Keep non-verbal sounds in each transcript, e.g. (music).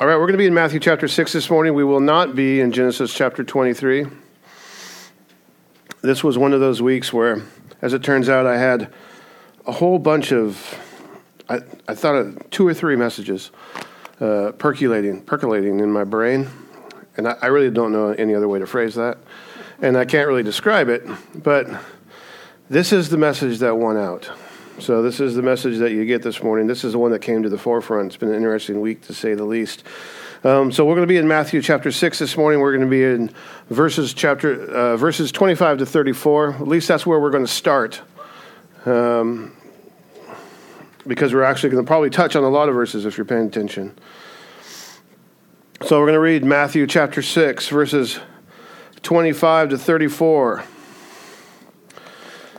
All right, we're going to be in Matthew chapter 6 this morning. We will not be in Genesis chapter 23. This was one of those weeks where, as it turns out, I had a whole bunch of, I, I thought of two or three messages uh, percolating, percolating in my brain. And I, I really don't know any other way to phrase that. And I can't really describe it, but this is the message that won out. So, this is the message that you get this morning. This is the one that came to the forefront. It's been an interesting week, to say the least. Um, so, we're going to be in Matthew chapter 6 this morning. We're going to be in verses, chapter, uh, verses 25 to 34. At least that's where we're going to start. Um, because we're actually going to probably touch on a lot of verses if you're paying attention. So, we're going to read Matthew chapter 6, verses 25 to 34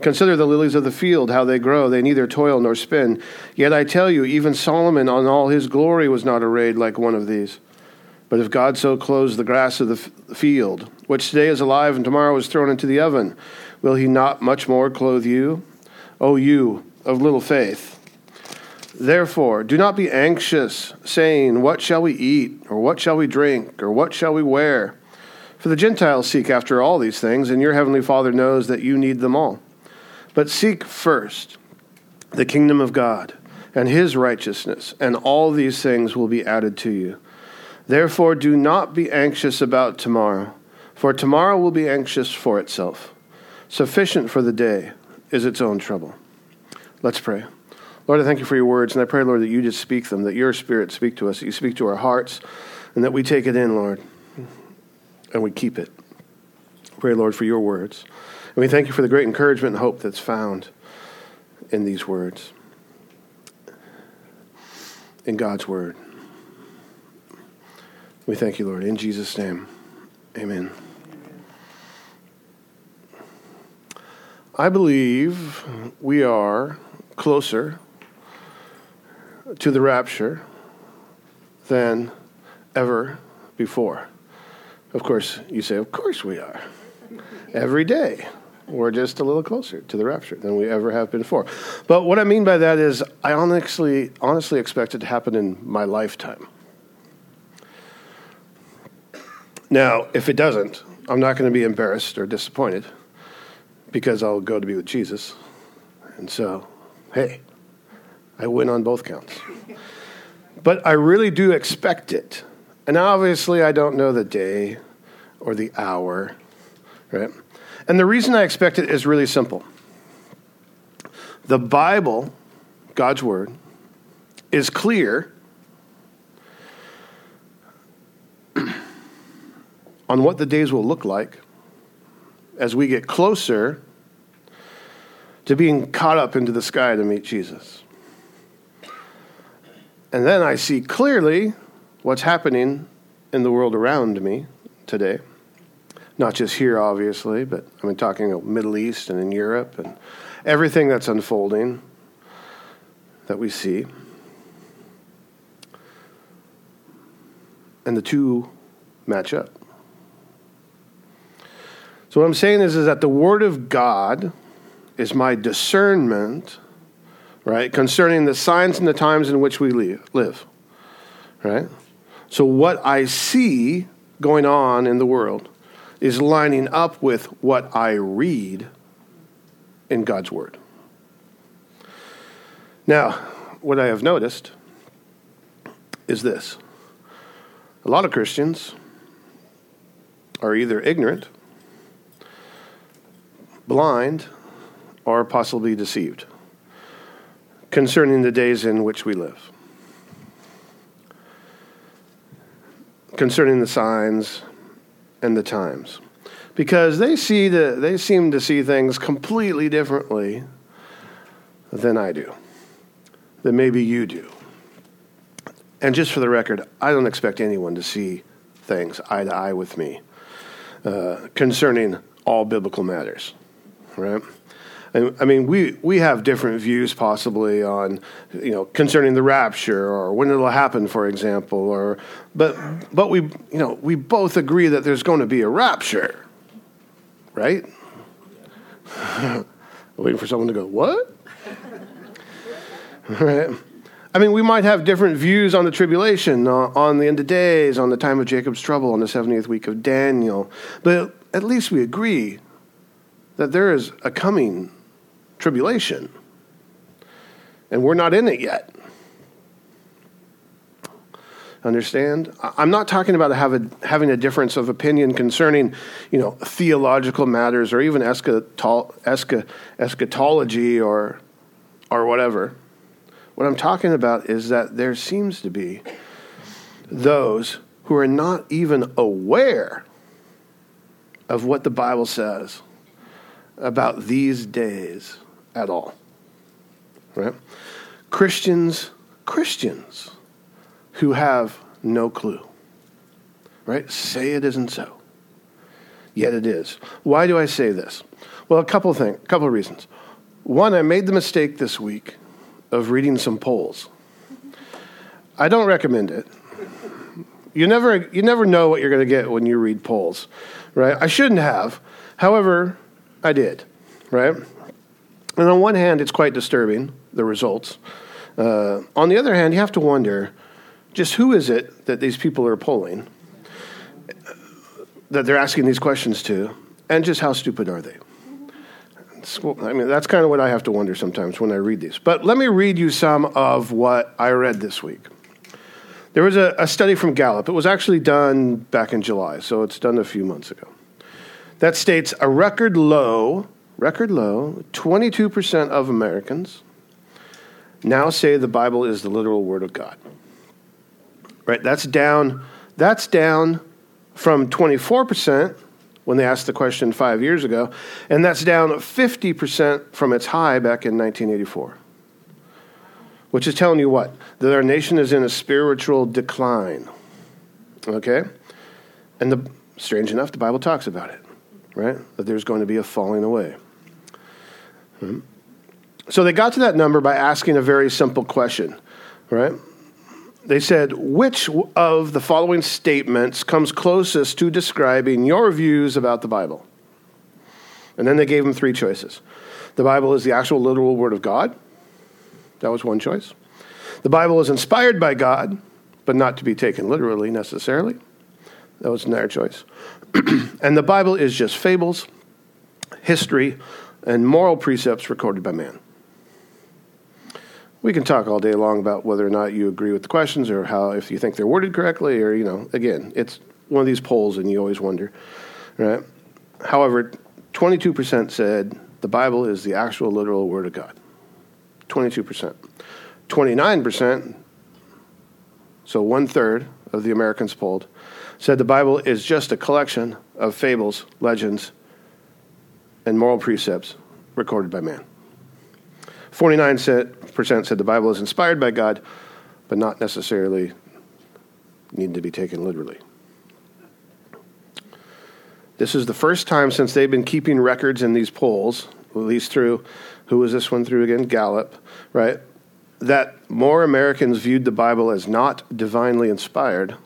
Consider the lilies of the field, how they grow. They neither toil nor spin. Yet I tell you, even Solomon on all his glory was not arrayed like one of these. But if God so clothes the grass of the field, which today is alive and tomorrow is thrown into the oven, will he not much more clothe you? O you of little faith. Therefore, do not be anxious, saying, What shall we eat, or what shall we drink, or what shall we wear? For the Gentiles seek after all these things, and your heavenly Father knows that you need them all. But seek first the kingdom of God and his righteousness, and all these things will be added to you. Therefore, do not be anxious about tomorrow, for tomorrow will be anxious for itself. Sufficient for the day is its own trouble. Let's pray. Lord, I thank you for your words, and I pray, Lord, that you just speak them, that your spirit speak to us, that you speak to our hearts, and that we take it in, Lord, and we keep it. Pray, Lord, for your words. And we thank you for the great encouragement and hope that's found in these words, in God's word. We thank you, Lord. In Jesus' name, amen. I believe we are closer to the rapture than ever before. Of course, you say, Of course we are. Every day we're just a little closer to the rapture than we ever have been before. But what I mean by that is, I honestly, honestly expect it to happen in my lifetime. Now, if it doesn't, I'm not going to be embarrassed or disappointed because I'll go to be with Jesus. And so, hey, I win on both counts. But I really do expect it. And obviously, I don't know the day or the hour, right? And the reason I expect it is really simple. The Bible, God's Word, is clear (clears throat) on what the days will look like as we get closer to being caught up into the sky to meet Jesus. And then I see clearly what's happening in the world around me today not just here, obviously, but I mean, talking about Middle East and in Europe and everything that's unfolding that we see. And the two match up. So what I'm saying is, is that the Word of God is my discernment, right, concerning the signs and the times in which we live, right? So what I see going on in the world is lining up with what I read in God's Word. Now, what I have noticed is this a lot of Christians are either ignorant, blind, or possibly deceived concerning the days in which we live, concerning the signs and the times because they see the, they seem to see things completely differently than I do, than maybe you do. And just for the record, I don't expect anyone to see things eye to eye with me uh, concerning all biblical matters, right? I mean, we, we have different views possibly on, you know, concerning the rapture or when it'll happen, for example, or, but, but we, you know, we both agree that there's going to be a rapture, right? (laughs) Waiting for someone to go, what? (laughs) right? I mean, we might have different views on the tribulation, uh, on the end of days, on the time of Jacob's trouble, on the 70th week of Daniel, but at least we agree that there is a coming tribulation. And we're not in it yet. Understand? I'm not talking about having a difference of opinion concerning, you know, theological matters or even eschatology or, or whatever. What I'm talking about is that there seems to be those who are not even aware of what the Bible says about these days at all. Right? Christians, Christians who have no clue. Right? Say it isn't so. Yet it is. Why do I say this? Well, a couple of things, a couple of reasons. One, I made the mistake this week of reading some polls. I don't recommend it. You never, you never know what you're going to get when you read polls, right? I shouldn't have. However, I did, right? And on one hand, it's quite disturbing, the results. Uh, on the other hand, you have to wonder just who is it that these people are polling, that they're asking these questions to, and just how stupid are they? I mean, that's kind of what I have to wonder sometimes when I read these. But let me read you some of what I read this week. There was a, a study from Gallup. It was actually done back in July, so it's done a few months ago. That states a record low record low, 22% of Americans now say the Bible is the literal word of God. Right? That's down that's down from 24% when they asked the question 5 years ago, and that's down 50% from its high back in 1984. Which is telling you what? That our nation is in a spiritual decline. Okay? And the strange enough, the Bible talks about it, right? That there's going to be a falling away. Hmm? So they got to that number by asking a very simple question, right? They said, which of the following statements comes closest to describing your views about the Bible? And then they gave them three choices. The Bible is the actual literal Word of God. That was one choice. The Bible is inspired by God, but not to be taken literally necessarily. That was another choice. (clears throat) and the Bible is just fables, history, and moral precepts recorded by man. We can talk all day long about whether or not you agree with the questions or how, if you think they're worded correctly, or, you know, again, it's one of these polls and you always wonder, right? However, 22% said the Bible is the actual literal Word of God. 22%. 29%, so one third of the Americans polled, said the Bible is just a collection of fables, legends, and moral precepts recorded by man. 49% said the Bible is inspired by God, but not necessarily need to be taken literally. This is the first time since they've been keeping records in these polls, at least through, who was this one through again? Gallup, right? That more Americans viewed the Bible as not divinely inspired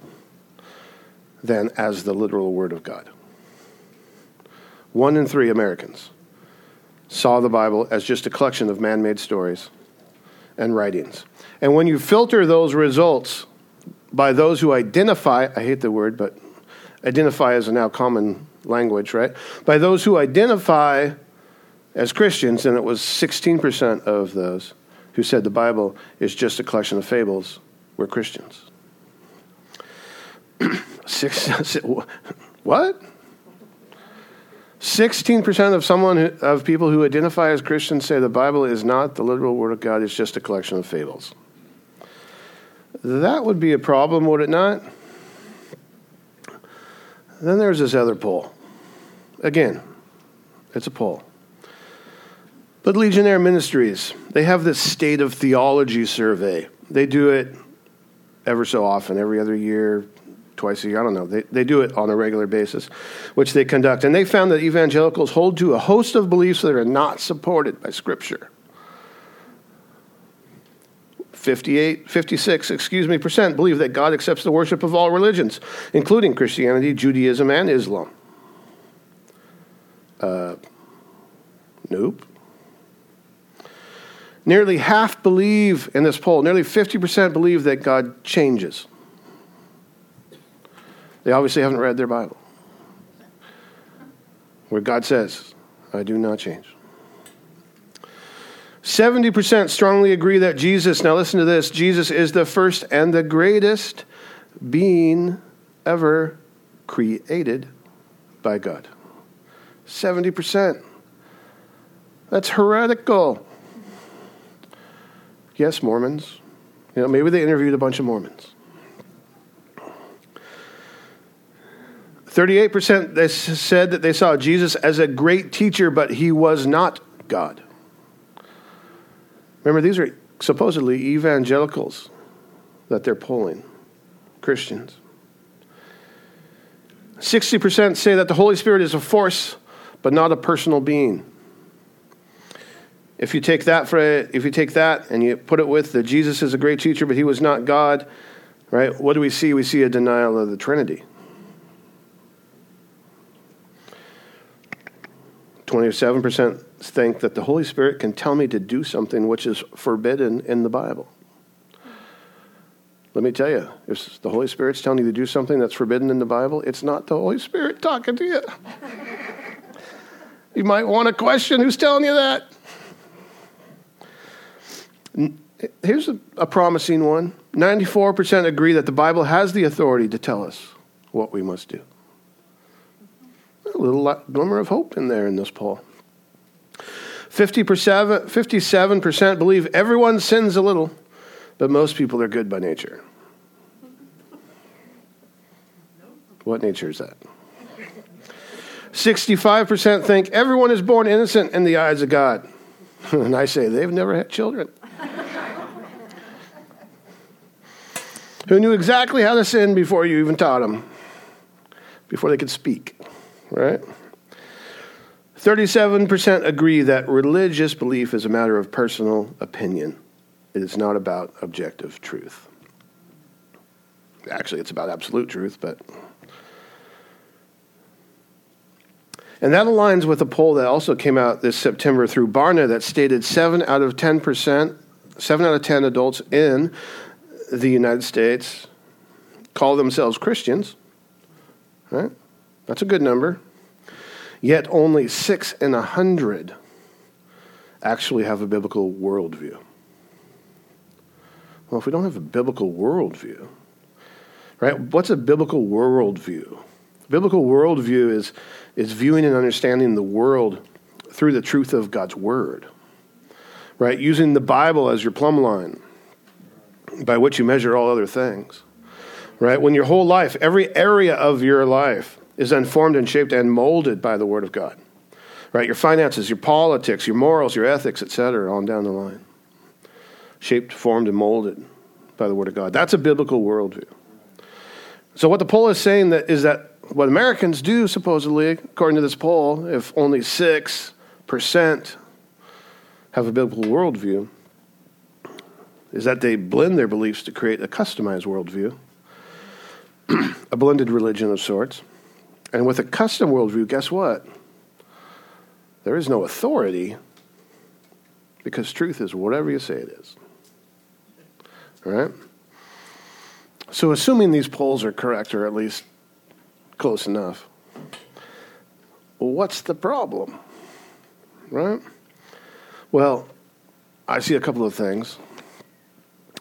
than as the literal Word of God. One in three Americans saw the Bible as just a collection of man made stories and writings. And when you filter those results by those who identify, I hate the word, but identify is a now common language, right? By those who identify as Christians, and it was 16% of those who said the Bible is just a collection of fables, were Christians. (clears throat) Six, (laughs) what? 16% of someone who, of people who identify as Christians say the Bible is not the literal word of God, it's just a collection of fables. That would be a problem, would it not? Then there's this other poll. Again, it's a poll. But Ligonier Ministries, they have this state of theology survey. They do it ever so often, every other year, twice a year. I don't know. They, they do it on a regular basis, which they conduct. And they found that evangelicals hold to a host of beliefs that are not supported by Scripture. 58, 56, excuse me, percent believe that God accepts the worship of all religions, including Christianity, Judaism, and Islam. Uh, nope. Nearly half believe in this poll, nearly 50% believe that God changes. They obviously haven't read their Bible, where God says, I do not change. 70% strongly agree that Jesus, now listen to this, Jesus is the first and the greatest being ever created by God. 70%. That's heretical. Yes, Mormons. You know, maybe they interviewed a bunch of Mormons. 38% they said that they saw Jesus as a great teacher, but he was not God. Remember, these are supposedly evangelicals that they're polling, Christians. 60% say that the Holy Spirit is a force, but not a personal being. If you take that for a, if you take that and you put it with that Jesus is a great teacher, but he was not God, right? What do we see? We see a denial of the Trinity. 27% think that the Holy Spirit can tell me to do something which is forbidden in the Bible. Let me tell you, if the Holy Spirit's telling you to do something that's forbidden in the Bible, it's not the Holy Spirit talking to you. (laughs) you might want to question who's telling you that. Here's a, a promising one 94% agree that the Bible has the authority to tell us what we must do. A little glimmer of hope in there in this poll. 50%, 57% believe everyone sins a little, but most people are good by nature. What nature is that? 65% think everyone is born innocent in the eyes of God. (laughs) and I say they've never had children. Who knew exactly how to sin before you even taught them, before they could speak, right? 37% agree that religious belief is a matter of personal opinion. It is not about objective truth. Actually, it's about absolute truth, but. And that aligns with a poll that also came out this September through Barna that stated 7 out of 10%, 7 out of 10 adults in the United States call themselves Christians. Right? That's a good number. Yet only six in a hundred actually have a biblical worldview. Well, if we don't have a biblical worldview, right? What's a biblical worldview? Biblical worldview is, is viewing and understanding the world through the truth of God's word, right? Using the Bible as your plumb line by which you measure all other things, right? When your whole life, every area of your life, is then formed and shaped and molded by the Word of God. Right? Your finances, your politics, your morals, your ethics, etc., on down the line. Shaped, formed, and molded by the Word of God. That's a biblical worldview. So what the poll is saying that is that what Americans do, supposedly, according to this poll, if only 6% have a biblical worldview, is that they blend their beliefs to create a customized worldview, (clears throat) a blended religion of sorts. And with a custom worldview, guess what? There is no authority because truth is whatever you say it is. All right? So, assuming these polls are correct, or at least close enough, what's the problem? Right? Well, I see a couple of things.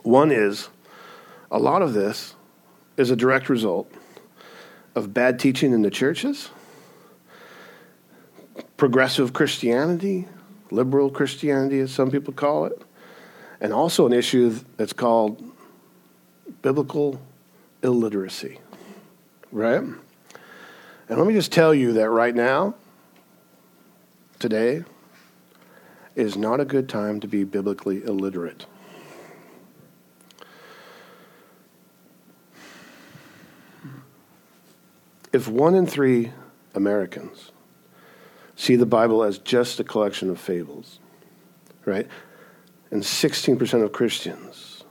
One is a lot of this is a direct result of bad teaching in the churches, progressive Christianity, liberal Christianity, as some people call it, and also an issue that's called biblical illiteracy, right? And let me just tell you that right now, today, is not a good time to be biblically illiterate. If one in three Americans see the Bible as just a collection of fables, right? And 16% of Christians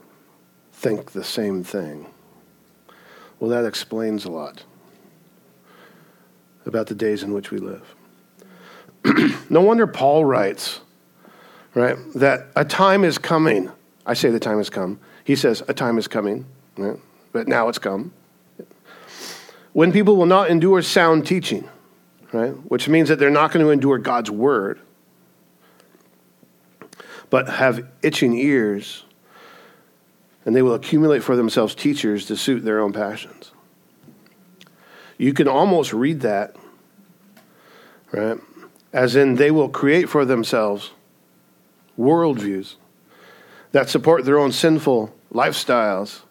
think the same thing. Well, that explains a lot about the days in which we live. (clears throat) no wonder Paul writes, right, that a time is coming. I say the time has come. He says, a time is coming, right? but now it's come. When people will not endure sound teaching, right, which means that they're not going to endure God's word, but have itching ears, and they will accumulate for themselves teachers to suit their own passions. You can almost read that, right? As in, they will create for themselves worldviews that support their own sinful lifestyles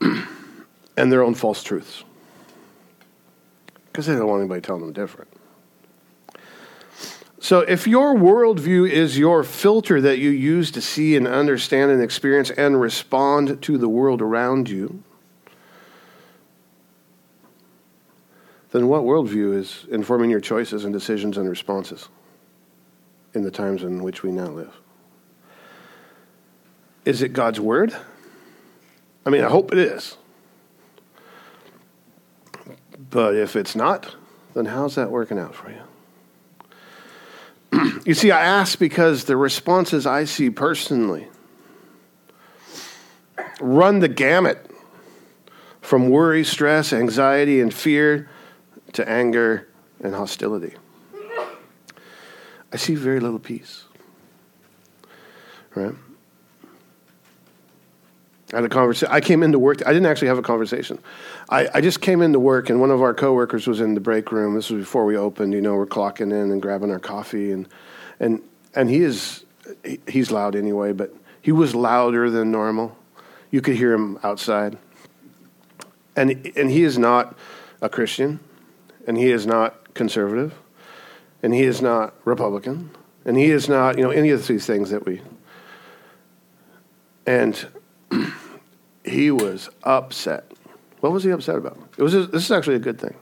(clears throat) and their own false truths. Because they don't want anybody telling them different. So, if your worldview is your filter that you use to see and understand and experience and respond to the world around you, then what worldview is informing your choices and decisions and responses in the times in which we now live? Is it God's Word? I mean, I hope it is. But if it's not, then how's that working out for you? (clears throat) you see, I ask because the responses I see personally run the gamut from worry, stress, anxiety, and fear to anger and hostility. I see very little peace. Right? I had a conversation. I came into work. I didn't actually have a conversation. I, I, just came into work, and one of our coworkers was in the break room. This was before we opened. You know, we're clocking in and grabbing our coffee, and and and he is he, he's loud anyway, but he was louder than normal. You could hear him outside, and and he is not a Christian, and he is not conservative, and he is not Republican, and he is not you know any of these things that we. And he was upset. What was he upset about? It was this is actually a good thing.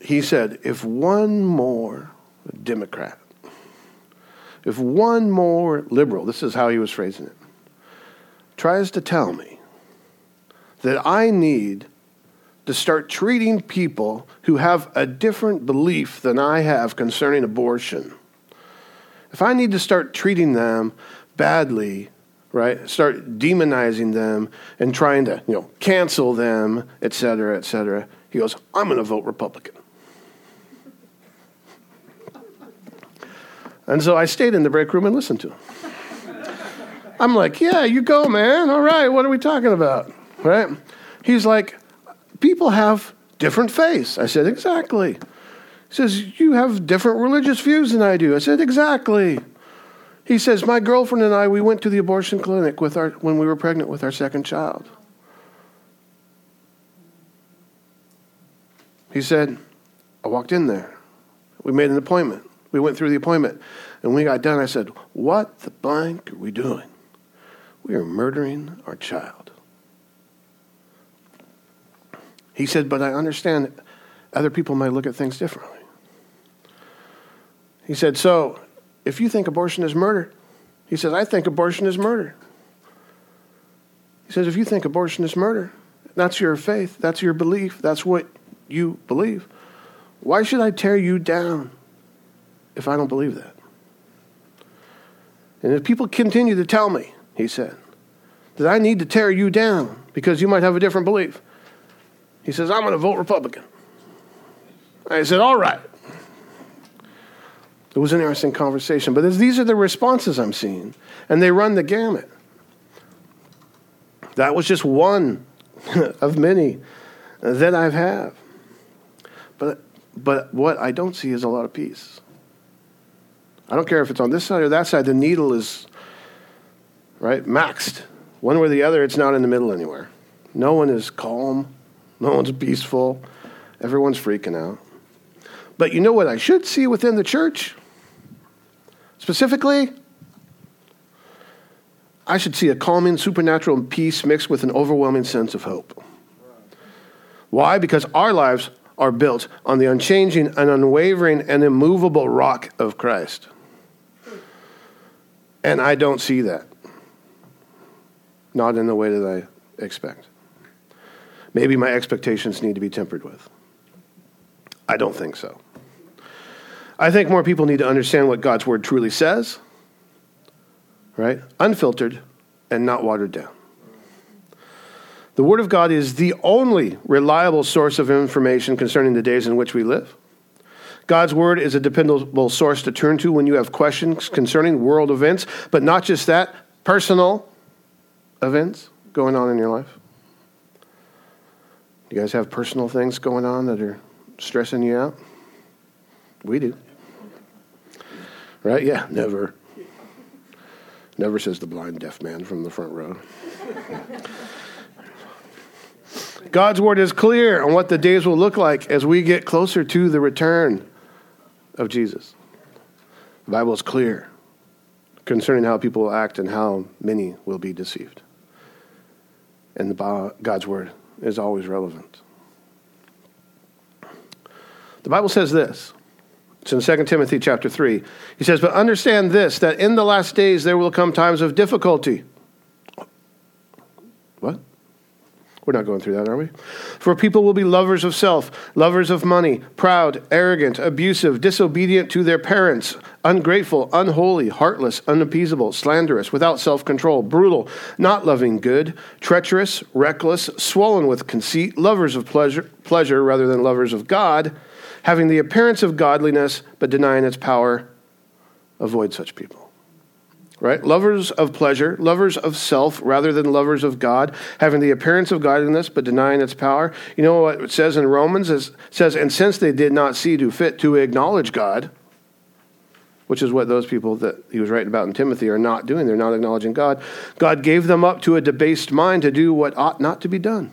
He said, if one more Democrat, if one more liberal, this is how he was phrasing it, tries to tell me that I need to start treating people who have a different belief than I have concerning abortion, if I need to start treating them badly, right? Start demonizing them and trying to, you know, cancel them, et cetera, et cetera. He goes, I'm going to vote Republican. And so I stayed in the break room and listened to him. I'm like, yeah, you go, man. All right, what are we talking about? Right? He's like, people have different faiths. I said, exactly. He says, you have different religious views than I do. I said, exactly. He says, My girlfriend and I, we went to the abortion clinic with our, when we were pregnant with our second child. He said, I walked in there. We made an appointment. We went through the appointment. And when we got done, I said, What the blank are we doing? We are murdering our child. He said, But I understand other people might look at things differently. He said, So if you think abortion is murder, he says, I think abortion is murder. He says, if you think abortion is murder, that's your faith, that's your belief, that's what you believe. Why should I tear you down if I don't believe that? And if people continue to tell me, he said, that I need to tear you down because you might have a different belief, he says, I'm going to vote Republican. I said, all right. It was an interesting conversation. But these are the responses I'm seeing, and they run the gamut. That was just one (laughs) of many that I've had. But, but what I don't see is a lot of peace. I don't care if it's on this side or that side, the needle is, right, maxed. One way or the other, it's not in the middle anywhere. No one is calm, no one's peaceful, everyone's freaking out. But you know what I should see within the church? Specifically, I should see a calming supernatural peace mixed with an overwhelming sense of hope. Why? Because our lives are built on the unchanging and unwavering and immovable rock of Christ. And I don't see that. Not in the way that I expect. Maybe my expectations need to be tempered with. I don't think so. I think more people need to understand what God's word truly says, right? Unfiltered and not watered down. The Word of God is the only reliable source of information concerning the days in which we live. God's Word is a dependable source to turn to when you have questions concerning world events, but not just that, personal events going on in your life. You guys have personal things going on that are stressing you out? We do. Right? Yeah, never. Never says the blind deaf man from the front row. God's word is clear on what the days will look like as we get closer to the return of Jesus. The Bible is clear concerning how people will act and how many will be deceived. And the, God's word is always relevant. The Bible says this. It's in 2 Timothy chapter 3. He says, But understand this, that in the last days there will come times of difficulty. What? We're not going through that, are we? For people will be lovers of self, lovers of money, proud, arrogant, abusive, disobedient to their parents, ungrateful, unholy, heartless, unappeasable, slanderous, without self control, brutal, not loving good, treacherous, reckless, swollen with conceit, lovers of pleasure, pleasure rather than lovers of God, having the appearance of godliness but denying its power. Avoid such people right? Lovers of pleasure, lovers of self rather than lovers of God, having the appearance of godliness but denying its power. You know what it says in Romans? It says, and since they did not see to fit to acknowledge God, which is what those people that he was writing about in Timothy are not doing. They're not acknowledging God. God gave them up to a debased mind to do what ought not to be done.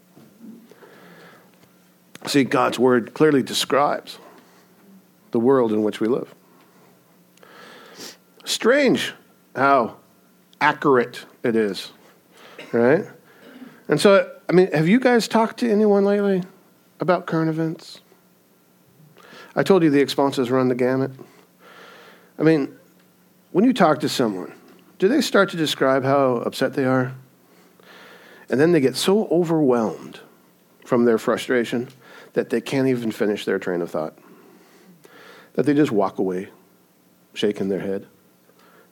See, God's word clearly describes the world in which we live. Strange how accurate it is, right? And so, I mean, have you guys talked to anyone lately about current events? I told you the responses run the gamut. I mean, when you talk to someone, do they start to describe how upset they are? And then they get so overwhelmed from their frustration that they can't even finish their train of thought, that they just walk away shaking their head.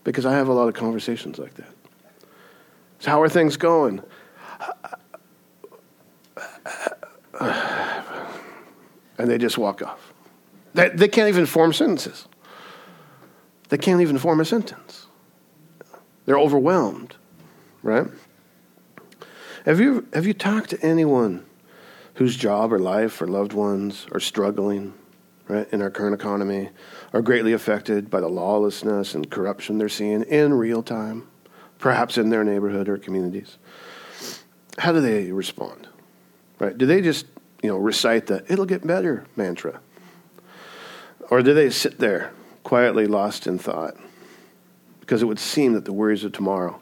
Because I have a lot of conversations like that. So, how are things going? And they just walk off. They, they can't even form sentences. They can't even form a sentence. They're overwhelmed, right? Have you, have you talked to anyone whose job or life or loved ones are struggling right, in our current economy, are greatly affected by the lawlessness and corruption they're seeing in real time, perhaps in their neighborhood or communities. How do they respond? Right? Do they just, you know, recite the it'll get better mantra? Or do they sit there quietly lost in thought? Because it would seem that the worries of tomorrow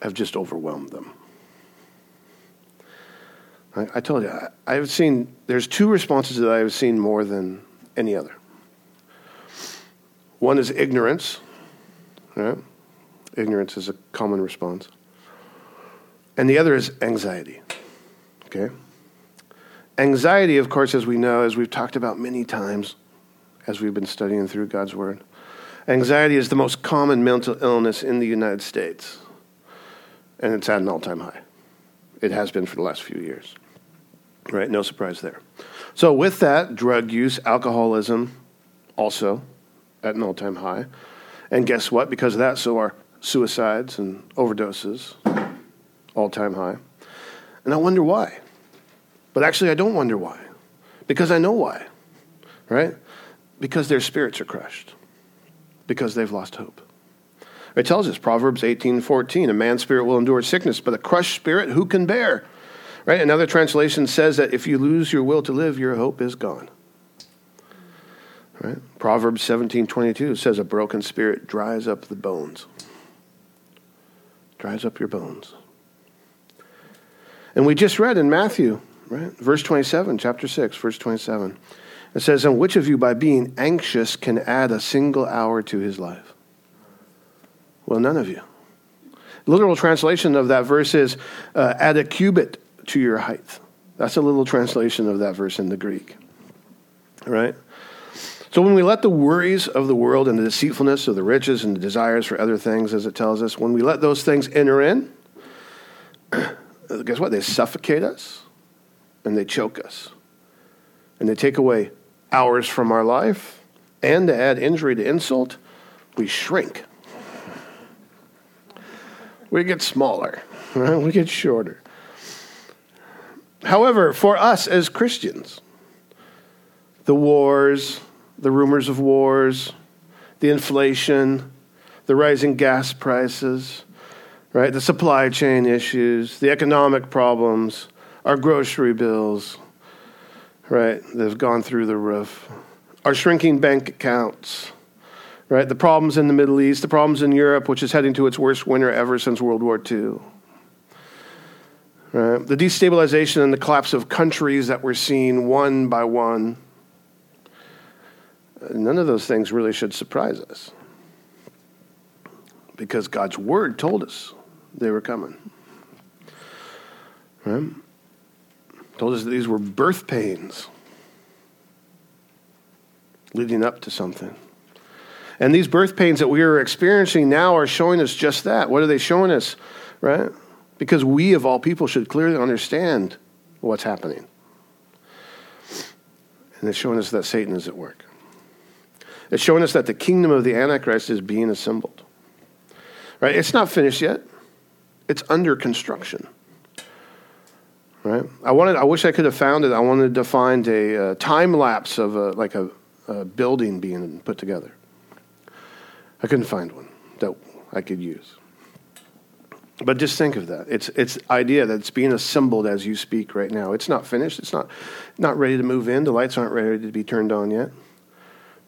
have just overwhelmed them. I, I told you, I, I've seen, there's two responses that I've seen more than any other. One is ignorance. Right? Ignorance is a common response. And the other is anxiety. Okay? Anxiety, of course, as we know, as we've talked about many times as we've been studying through God's Word, anxiety is the most common mental illness in the United States. And it's at an all time high. It has been for the last few years. Right? No surprise there. So, with that, drug use, alcoholism, also at an all time high. And guess what? Because of that, so are suicides and overdoses, all time high. And I wonder why. But actually, I don't wonder why, because I know why. right? Because their spirits are crushed, because they've lost hope. It tells us, Proverbs 18 14, a man's spirit will endure sickness, but a crushed spirit who can bear? Right? Another translation says that if you lose your will to live, your hope is gone. Right? Proverbs 17 22 says, a broken spirit dries up the bones. Dries up your bones. And we just read in Matthew, right? Verse 27, chapter 6, verse 27. It says, And which of you, by being anxious, can add a single hour to his life? Well, none of you. Literal translation of that verse is, uh, Add a cubit to your height. That's a little translation of that verse in the Greek. Right? So when we let the worries of the world and the deceitfulness of the riches and the desires for other things, as it tells us, when we let those things enter in, (clears throat) guess what? They suffocate us and they choke us. And they take away hours from our life. And to add injury to insult, we shrink. We get smaller, right? (laughs) we get shorter. However, for us as Christians, the wars, the rumors of wars, the inflation, the rising gas prices, right? The supply chain issues, the economic problems, our grocery bills, right? That have gone through the roof, our shrinking bank accounts, right? The problems in the Middle East, the problems in Europe, which is heading to its worst winter ever since World War II. The destabilization and the collapse of countries that we're seeing one by one none of those things really should surprise us because God's word told us they were coming. Right? Told us that these were birth pains leading up to something. And these birth pains that we are experiencing now are showing us just that. What are they showing us? Right? Because we, of all people, should clearly understand what's happening. And it's showing us that Satan is at work. It's showing us that the kingdom of the Antichrist is being assembled. Right? It's not finished yet. It's under construction. Right? I wanted. I wish I could have found it. I wanted to find a, time lapse of a, like a, a building being put together. I couldn't find one that I could use. But just think of that. It's it's idea that it's being assembled as you speak right now. It's not finished. It's not not ready to move in. The lights aren't ready to be turned on yet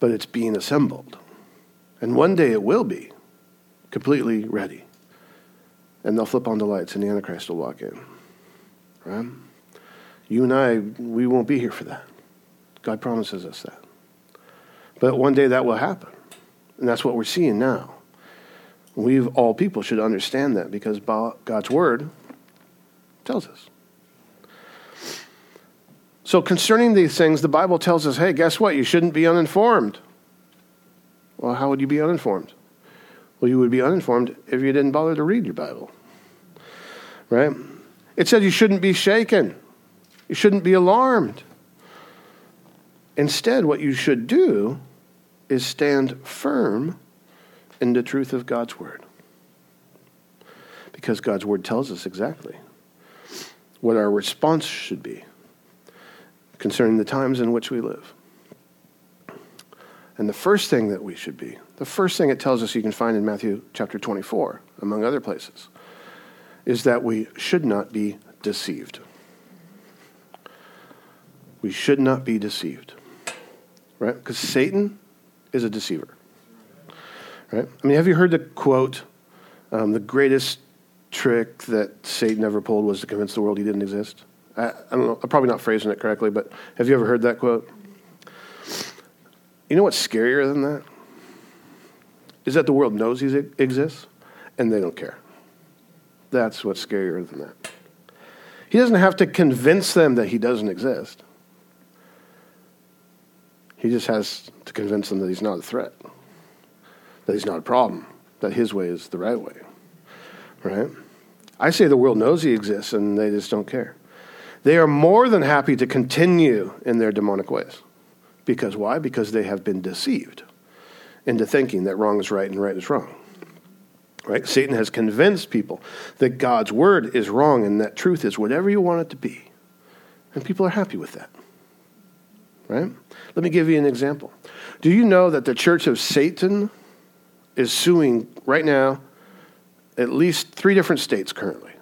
but it's being assembled. And one day it will be completely ready. And they'll flip on the lights and the Antichrist will walk in. Right? You and I, we won't be here for that. God promises us that. But one day that will happen. And that's what we're seeing now. We, all people, should understand that because God's word tells us. So, concerning these things, the Bible tells us hey, guess what? You shouldn't be uninformed. Well, how would you be uninformed? Well, you would be uninformed if you didn't bother to read your Bible. Right? It said you shouldn't be shaken, you shouldn't be alarmed. Instead, what you should do is stand firm in the truth of God's Word. Because God's Word tells us exactly what our response should be concerning the times in which we live. And the first thing that we should be, the first thing it tells us you can find in Matthew chapter 24, among other places, is that we should not be deceived. We should not be deceived. Right? Because Satan is a deceiver. Right? I mean, have you heard the quote, um, the greatest trick that Satan ever pulled was to convince the world he didn't exist? I, I don't know, I'm probably not phrasing it correctly, but have you ever heard that quote? You know what's scarier than that? Is that the world knows he exists and they don't care. That's what's scarier than that. He doesn't have to convince them that he doesn't exist. He just has to convince them that he's not a threat, that he's not a problem, that his way is the right way. Right? I say the world knows he exists and they just don't care. They are more than happy to continue in their demonic ways. Because why? Because they have been deceived into thinking that wrong is right and right is wrong. Right? Satan has convinced people that God's word is wrong and that truth is whatever you want it to be. And people are happy with that. right? Let me give you an example. Do you know that the Church of Satan is suing right now at least three different states currently?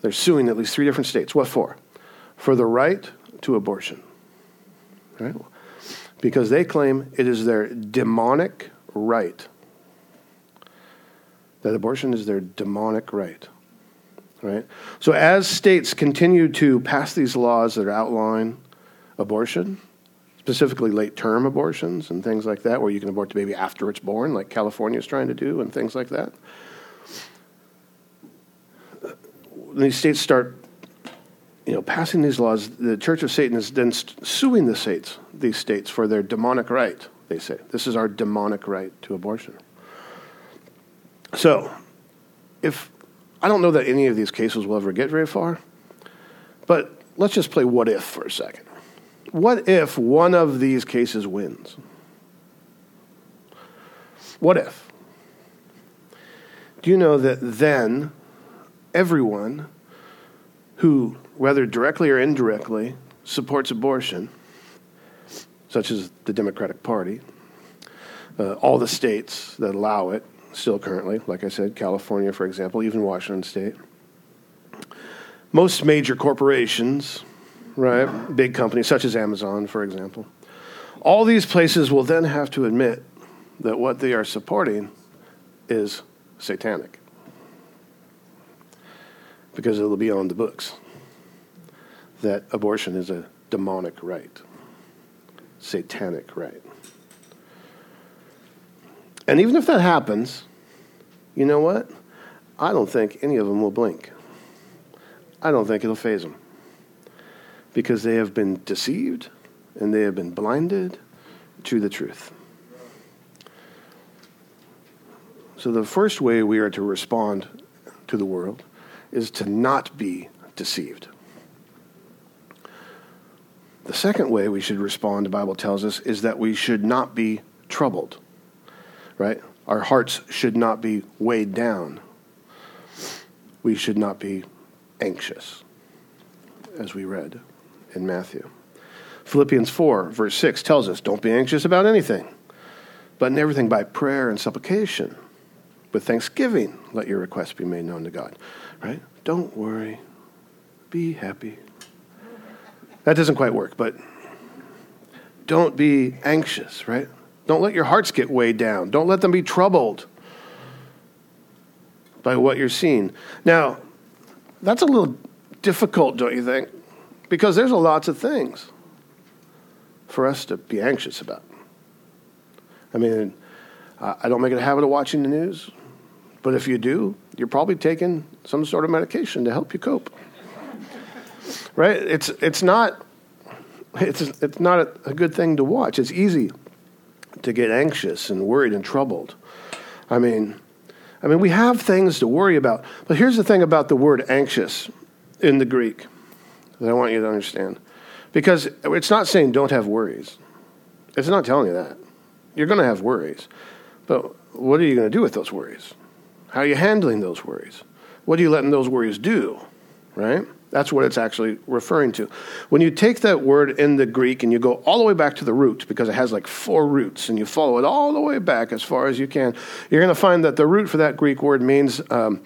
They're suing at least three different states. What for? For the right to abortion. Right? Because they claim it is their demonic right. That abortion is their demonic right. Right? So as states continue to pass these laws that outline abortion, specifically late term abortions and things like that, where you can abort the baby after it's born, like California is trying to do, and things like that. When these states start, you know, passing these laws, the Church of Satan is then suing the states, these states, for their demonic right. They say this is our demonic right to abortion. So, if I don't know that any of these cases will ever get very far, but let's just play what if for a second what if one of these cases wins? What if? Do you know that then everyone who, whether directly or indirectly, supports abortion, such as the Democratic Party, uh, all the states that allow it, still currently, like I said, California, for example, even Washington State, most major corporations, right? Big companies such as Amazon, for example. All these places will then have to admit that what they are supporting is satanic because it'll be on the books that abortion is a demonic right, satanic right. And even if that happens, you know what? I don't think any of them will blink. I don't think it'll faze them because they have been deceived and they have been blinded to the truth. So, the first way we are to respond to the world is to not be deceived. The second way we should respond, the Bible tells us, is that we should not be troubled, right? Our hearts should not be weighed down. We should not be anxious, as we read in Matthew. Philippians 4, verse 6 tells us don't be anxious about anything, but in everything by prayer and supplication. With thanksgiving, let your requests be made known to God. Right? Don't worry. Be happy. That doesn't quite work, but don't be anxious, right? Don't let your hearts get weighed down. Don't let them be troubled by what you're seeing. Now, that's a little difficult, don't you think? Because there's lots of things for us to be anxious about. I mean, I don't make it a habit of watching the news, but if you do, you're probably taking some sort of medication to help you cope. right? It's, it's not, it's, it's not a, a good thing to watch. It's easy to get anxious and worried and troubled. I mean, I mean, we have things to worry about. But here's the thing about the word anxious in the Greek that I want you to understand. Because it's not saying don't have worries. It's not telling you that. You're going to have worries. But what are you going to do with those worries? How are you handling those worries? What are you letting those worries do? Right? That's what it's actually referring to. When you take that word in the Greek and you go all the way back to the root, because it has like four roots, and you follow it all the way back as far as you can, you're going to find that the root for that Greek word means um,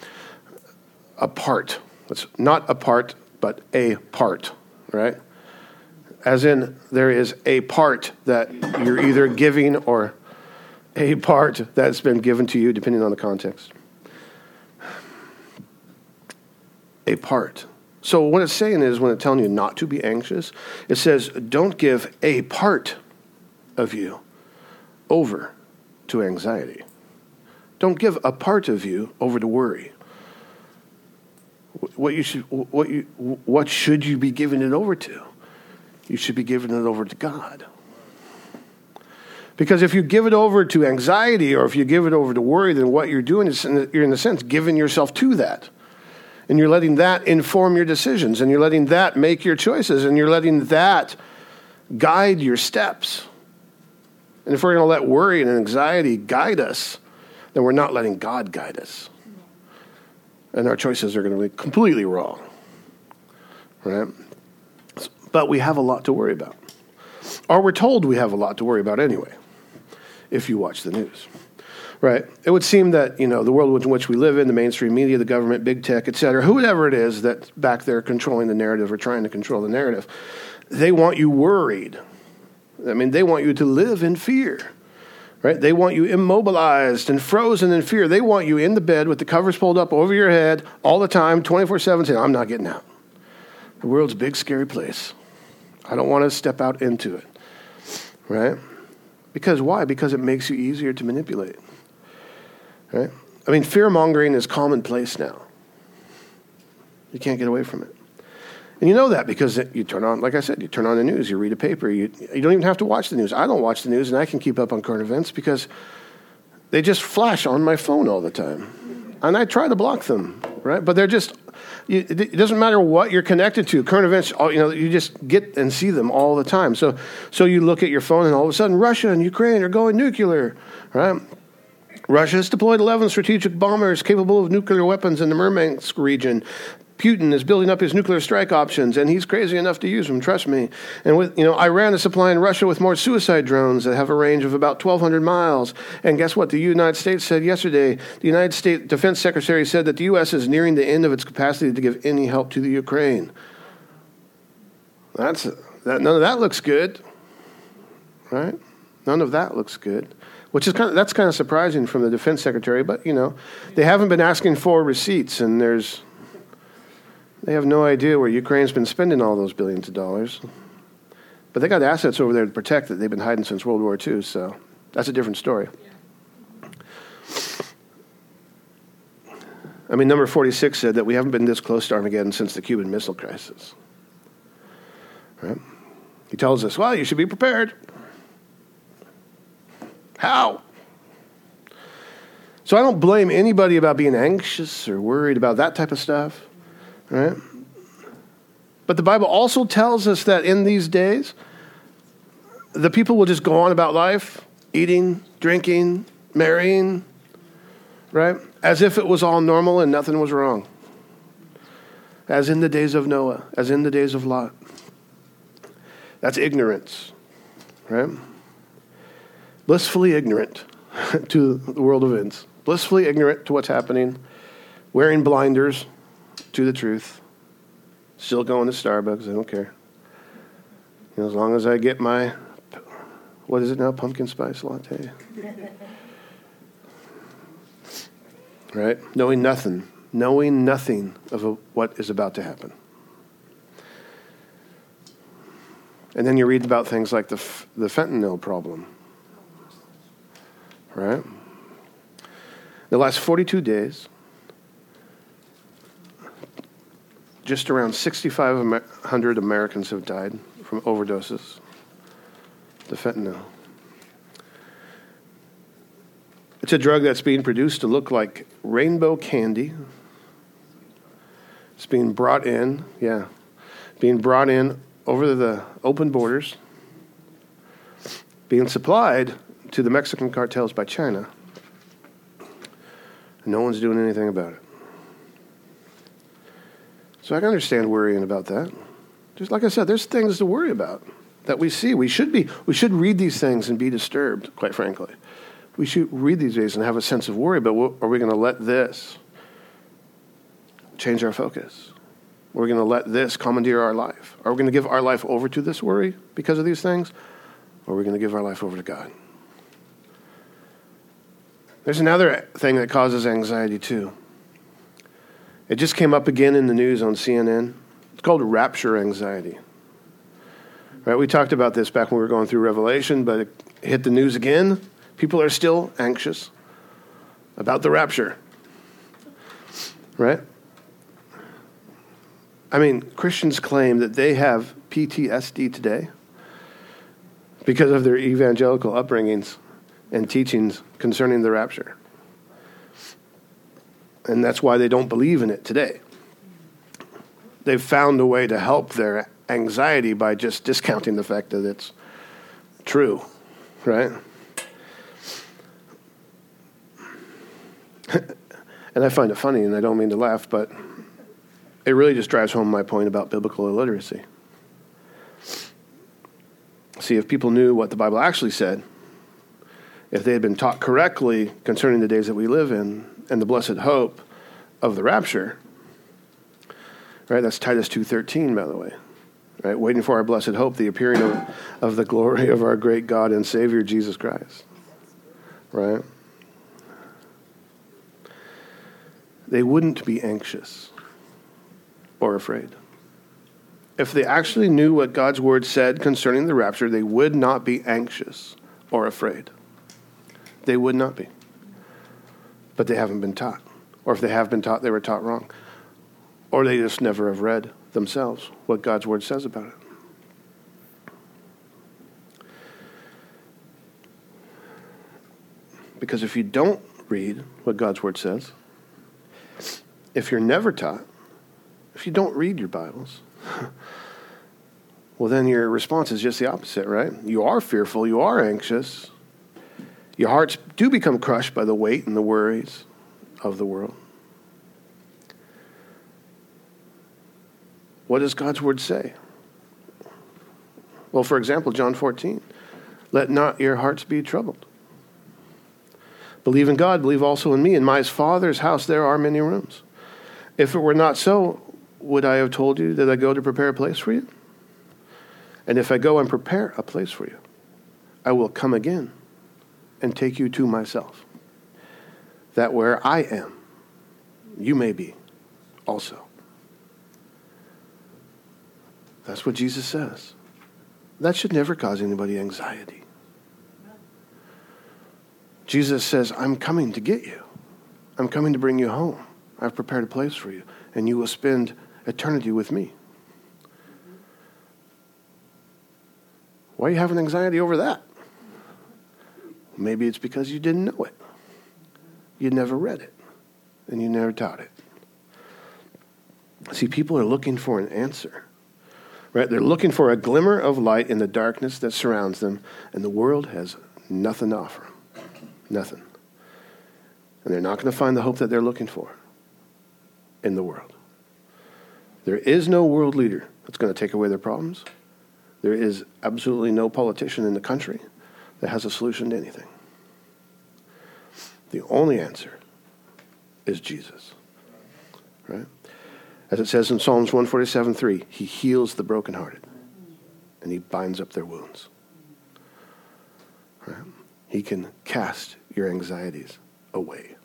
apart. It's not apart, but a part, right? As in, there is a part that you're either giving or a part that's been given to you, depending on the context. A part. So, what it's saying is, when it's telling you not to be anxious, it says, don't give a part of you over to anxiety. Don't give a part of you over to worry what you should what you what should you be giving it over to? You should be giving it over to God. Because if you give it over to anxiety or if you give it over to worry, then what you're doing is you're in a sense giving yourself to that. And you're letting that inform your decisions and you're letting that make your choices and you're letting that guide your steps. And if we're going to let worry and anxiety guide us, then we're not letting God guide us and our choices are going to be completely wrong. Right? But we have a lot to worry about. Or we're told we have a lot to worry about anyway, if you watch the news. Right. It would seem that, you know, the world in which we live in, the mainstream media, the government, big tech, et cetera, whoever it is that's back there controlling the narrative or trying to control the narrative, they want you worried. I mean, they want you to live in fear. Right? They want you immobilized and frozen in fear. They want you in the bed with the covers pulled up over your head all the time, 24 7, saying, I'm not getting out. The world's a big, scary place. I don't want to step out into it. Right? Because why? Because it makes you easier to manipulate. Right? I mean, fear mongering is commonplace now. You can't get away from it. And you know that because you turn on, like I said, you turn on the news, you read a paper, you, you don't even have to watch the news. I don't watch the news and I can keep up on current events because they just flash on my phone all the time. And I try to block them, right? But they're just, you, it doesn't matter what you're connected to. Current events, you know, you just get and see them all the time. So, so you look at your phone and all of a sudden Russia and Ukraine are going nuclear, right? Russia has deployed 11 strategic bombers capable of nuclear weapons in the Murmansk region. Putin is building up his nuclear strike options, and he's crazy enough to use them. Trust me. And with you know, Iran is supplying Russia with more suicide drones that have a range of about 1,200 miles. And guess what? The United States said yesterday. The United States Defense Secretary said that the U.S. is nearing the end of its capacity to give any help to the Ukraine. That's that. None of that looks good, right? None of that looks good which is kind of, that's kind of surprising from the defense secretary. But you know, they haven't been asking for receipts, and there's they have no idea where Ukraine's been spending all those billions of dollars. But they got assets over there to protect that they've been hiding since World War II, so that's a different story. I mean, number 46 said that we haven't been this close to Armageddon since the Cuban Missile Crisis. Right? He tells us, well, you should be prepared. How? So I don't blame anybody about being anxious or worried about that type of stuff. Right? But the Bible also tells us that in these days, the people will just go on about life, eating, drinking, marrying, right? As if it was all normal and nothing was wrong. As in the days of Noah, as in the days of Lot. That's ignorance, right? Blissfully ignorant (laughs) to the world events, blissfully ignorant to what's happening, wearing blinders, to the truth. Still going to Starbucks. I don't care. You know, as long as I get my, what is it now? Pumpkin spice latte. (laughs) right? Knowing nothing. Knowing nothing of a, what is about to happen. And then you read about things like the, the fentanyl problem. Right? The last 42 days, just around 6,500 Americans have died from overdoses. The fentanyl. It's a drug that's being produced to look like rainbow candy. It's being brought in, yeah, being brought in over the open borders, being supplied to the Mexican cartels by China. No one's doing anything about it. So I can understand worrying about that. Just like I said, there's things to worry about that we see. We should be we should read these things and be disturbed, quite frankly. We should read these days and have a sense of worry, but are we going to let this change our focus? We're we going to let this commandeer our life? Are we going to give our life over to this worry because of these things? Or are we going to give our life over to God? There's another thing that causes anxiety too. It just came up again in the news on CNN. It's called rapture anxiety. Right? We talked about this back when we were going through Revelation, but it hit the news again. People are still anxious about the rapture. Right? I mean, Christians claim that they have PTSD today because of their evangelical upbringings and teachings concerning the rapture and that's why they don't believe in it today. They've found a way to help their anxiety by just discounting the fact that it's true, right? (laughs) and I find it funny, and I don't mean to laugh, but it really just drives home my point about biblical illiteracy. See, if people knew what the Bible actually said, if they had been taught correctly concerning the days that we live in and the blessed hope of the rapture, right? That's Titus 2:13 by the way. Right? Waiting for our blessed hope, the appearing of, of the glory of our great God and Savior Jesus Christ. Right? They wouldn't be anxious or afraid. If they actually knew what God's word said concerning the rapture, they would not be anxious or afraid. They would not be. But they haven't been taught. Or if they have been taught, they were taught wrong. Or they just never have read themselves what God's word says about it. Because if you don't read what God's word says, if you're never taught, if you don't read your Bibles, (laughs) well, then your response is just the opposite, right? You are fearful, you are anxious, your hearts do become crushed by the weight and the worries of the world. What does God's word say? Well, for example, John 14 let not your hearts be troubled. Believe in God, believe also in me. In my Father's house there are many rooms. If it were not so, would I have told you that I go to prepare a place for you? And if I go and prepare a place for you, I will come again and take you to myself, that where I am, you may be also. That's what Jesus says. That should never cause anybody anxiety. Jesus says, I'm coming to get you. I'm coming to bring you home. I've prepared a place for you, and you will spend eternity with me. Why are you having anxiety over that? Maybe it's because you didn't know it. You never read it, and you never taught it. See, people are looking for an answer. Right? They're looking for a glimmer of light in the darkness that surrounds them, and the world has nothing to offer them. Nothing. And they're not going to find the hope that they're looking for in the world. There is no world leader that's going to take away their problems. There is absolutely no politician in the country that has a solution to anything. The only answer is Jesus. Right? As it says in Psalms 147 3, he heals the brokenhearted and he binds up their wounds. Right? He can cast your anxieties away.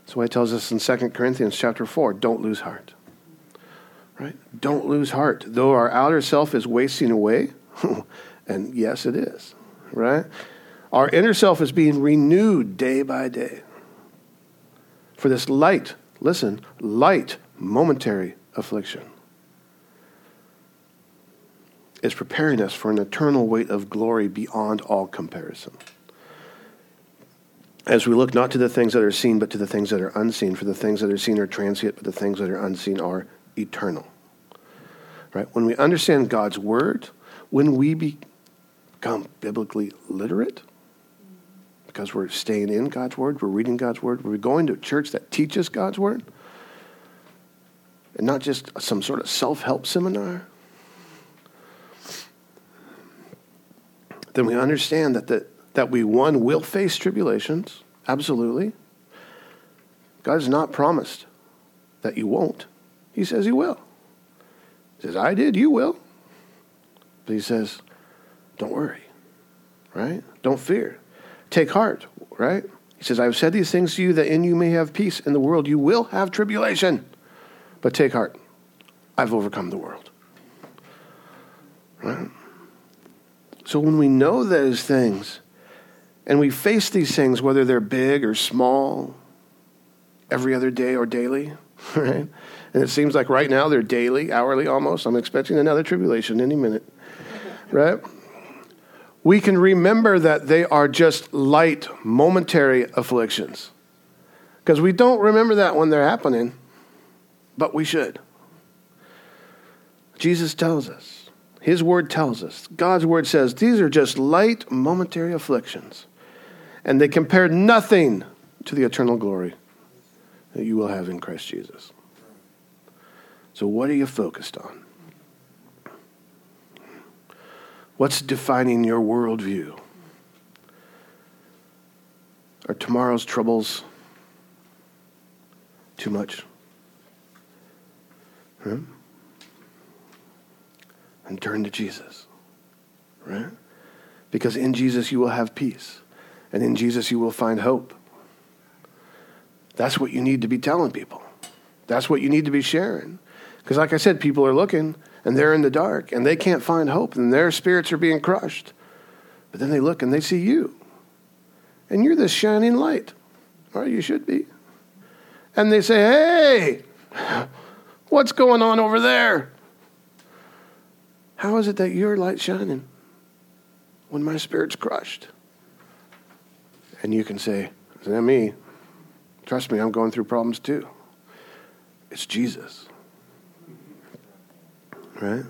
That's why he tells us in 2 Corinthians chapter 4 don't lose heart. Right? Don't lose heart. Though our outer self is wasting away, (laughs) and yes, it is, right? Our inner self is being renewed day by day. For this light, listen, light, momentary affliction is preparing us for an eternal weight of glory beyond all comparison as we look not to the things that are seen, but to the things that are unseen. For the things that are seen are transient, but the things that are unseen are eternal. Right? When we understand God's word, when we become biblically literate, because we're staying in God's word, we're reading God's word, we're going to a church that teaches God's word, and not just some sort of self help seminar, then we understand that the that we, one, will face tribulations. Absolutely. God has not promised that you won't. He says He will. He says, I did, you will. But He says, don't worry, right? Don't fear. Take heart, right? He says, I have said these things to you that in you may have peace. In the world you will have tribulation. But take heart. I've overcome the world. Right? So when we know those things, and we face these things, whether they're big or small, every other day or daily, (laughs) right? And it seems like right now they're daily, hourly almost. I'm expecting another tribulation any minute, right? We can remember that they are just light, momentary afflictions. Because we don't remember that when they're happening, but we should. Jesus tells us, His word tells us, God's word says, these are just light, momentary afflictions and they compared nothing to the eternal glory that you will have in Christ Jesus. So, what are you focused on? What's defining your worldview? Are tomorrow's troubles too much? And turn to Jesus, right? Because in Jesus you will have peace, and in Jesus you will find hope. That's what you need to be telling people. That's what you need to be sharing. Because, like I said, people are looking and they're in the dark and they can't find hope and their spirits are being crushed. But then they look and they see you. And you're this shining light. Or you should be. And they say, hey, what's going on over there? How is it that your light's shining when my spirit's crushed? And you can say, is that me? Trust me, I'm going through problems too. It's Jesus. Right?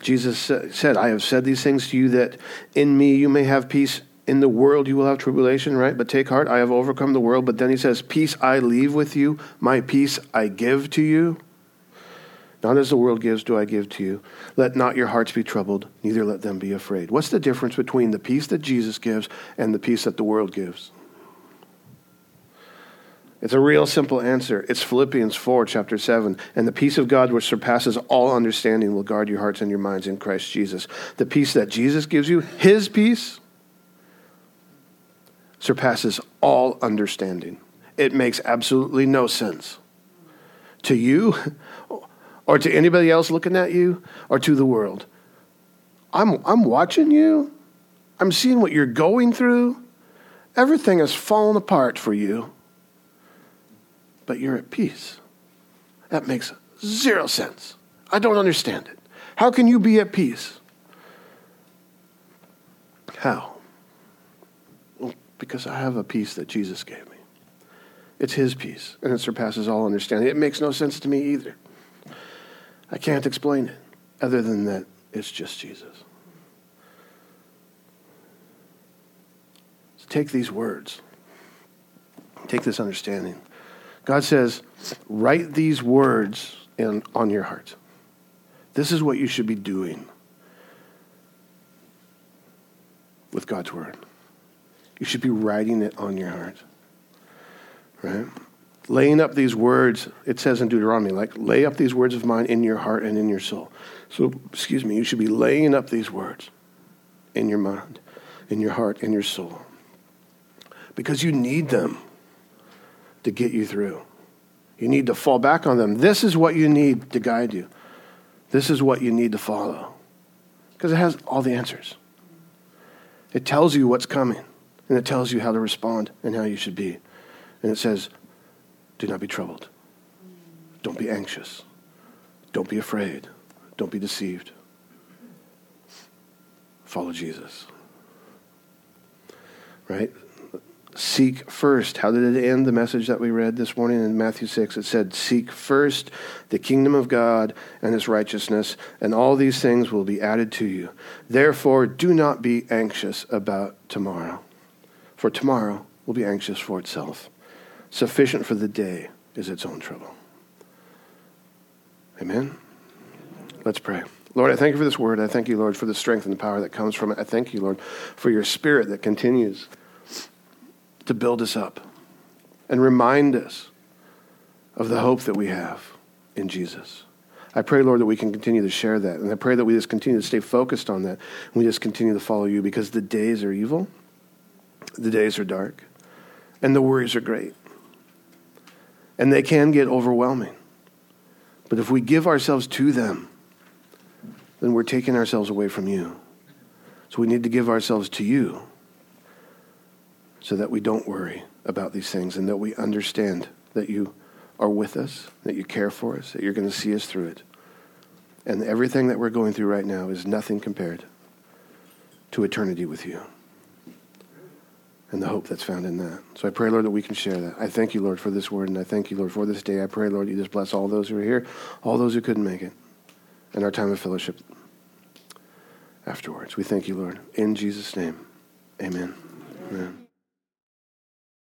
Jesus said, I have said these things to you that in me you may have peace. In the world you will have tribulation, right? But take heart, I have overcome the world. But then he says, Peace I leave with you, my peace I give to you. Not as the world gives, do I give to you. Let not your hearts be troubled, neither let them be afraid. What's the difference between the peace that Jesus gives and the peace that the world gives? It's a real simple answer. It's Philippians 4, chapter 7. And the peace of God, which surpasses all understanding, will guard your hearts and your minds in Christ Jesus. The peace that Jesus gives you, his peace, surpasses all understanding. It makes absolutely no sense to you or to anybody else looking at you or to the world. I'm, I'm watching you, I'm seeing what you're going through. Everything has fallen apart for you but you're at peace. That makes zero sense. I don't understand it. How can you be at peace? How? Well, because I have a peace that Jesus gave me. It's His peace, and it surpasses all understanding. It makes no sense to me either. I can't explain it other than that it's just Jesus. So take these words, take this understanding God says, write these words in, on your heart. This is what you should be doing with God's word. You should be writing it on your heart. Right? Laying up these words, it says in Deuteronomy, like, lay up these words of mine in your heart and in your soul. So, excuse me, you should be laying up these words in your mind, in your heart, in your soul. Because you need them to get you through. You need to fall back on them. This is what you need to guide you. This is what you need to follow. Because it has all the answers. It tells you what's coming, and it tells you how to respond and how you should be. And it says, do not be troubled. Don't be anxious. Don't be afraid. Don't be deceived. Follow Jesus. Right? Seek first. How did it end? The message that we read this morning in Matthew 6 it said, Seek first the kingdom of God and his righteousness, and all these things will be added to you. Therefore, do not be anxious about tomorrow, for tomorrow will be anxious for itself. Sufficient for the day is its own trouble. Amen? Let's pray. Lord, I thank you for this word. I thank you, Lord, for the strength and the power that comes from it. I thank you, Lord, for your spirit that continues to build us up and remind us of the hope that we have in Jesus. I pray, Lord, that we can continue to share that. And I pray that we just continue to stay focused on that. And we just continue to follow you because the days are evil, the days are dark, and the worries are great. And they can get overwhelming. But if we give ourselves to them, then we're taking ourselves away from you. So we need to give ourselves to you so that we don't worry about these things and that we understand that you are with us, that you care for us, that you're going to see us through it. And everything that we're going through right now is nothing compared to eternity with you and the hope that's found in that. So I pray, Lord, that we can share that. I thank you, Lord, for this word, and I thank you, Lord, for this day. I pray, Lord, you just bless all those who are here, all those who couldn't make it, and our time of fellowship afterwards. We thank you, Lord. In Jesus' name, amen. amen.